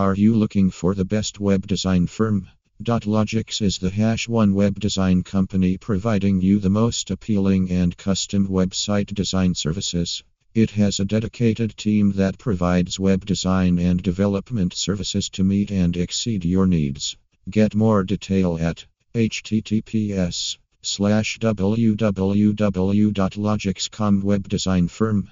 Are you looking for the best web design firm? Dotlogics is the hash one web design company providing you the most appealing and custom website design services. It has a dedicated team that provides web design and development services to meet and exceed your needs. Get more detail at https slash www.dotlogics.com web design firm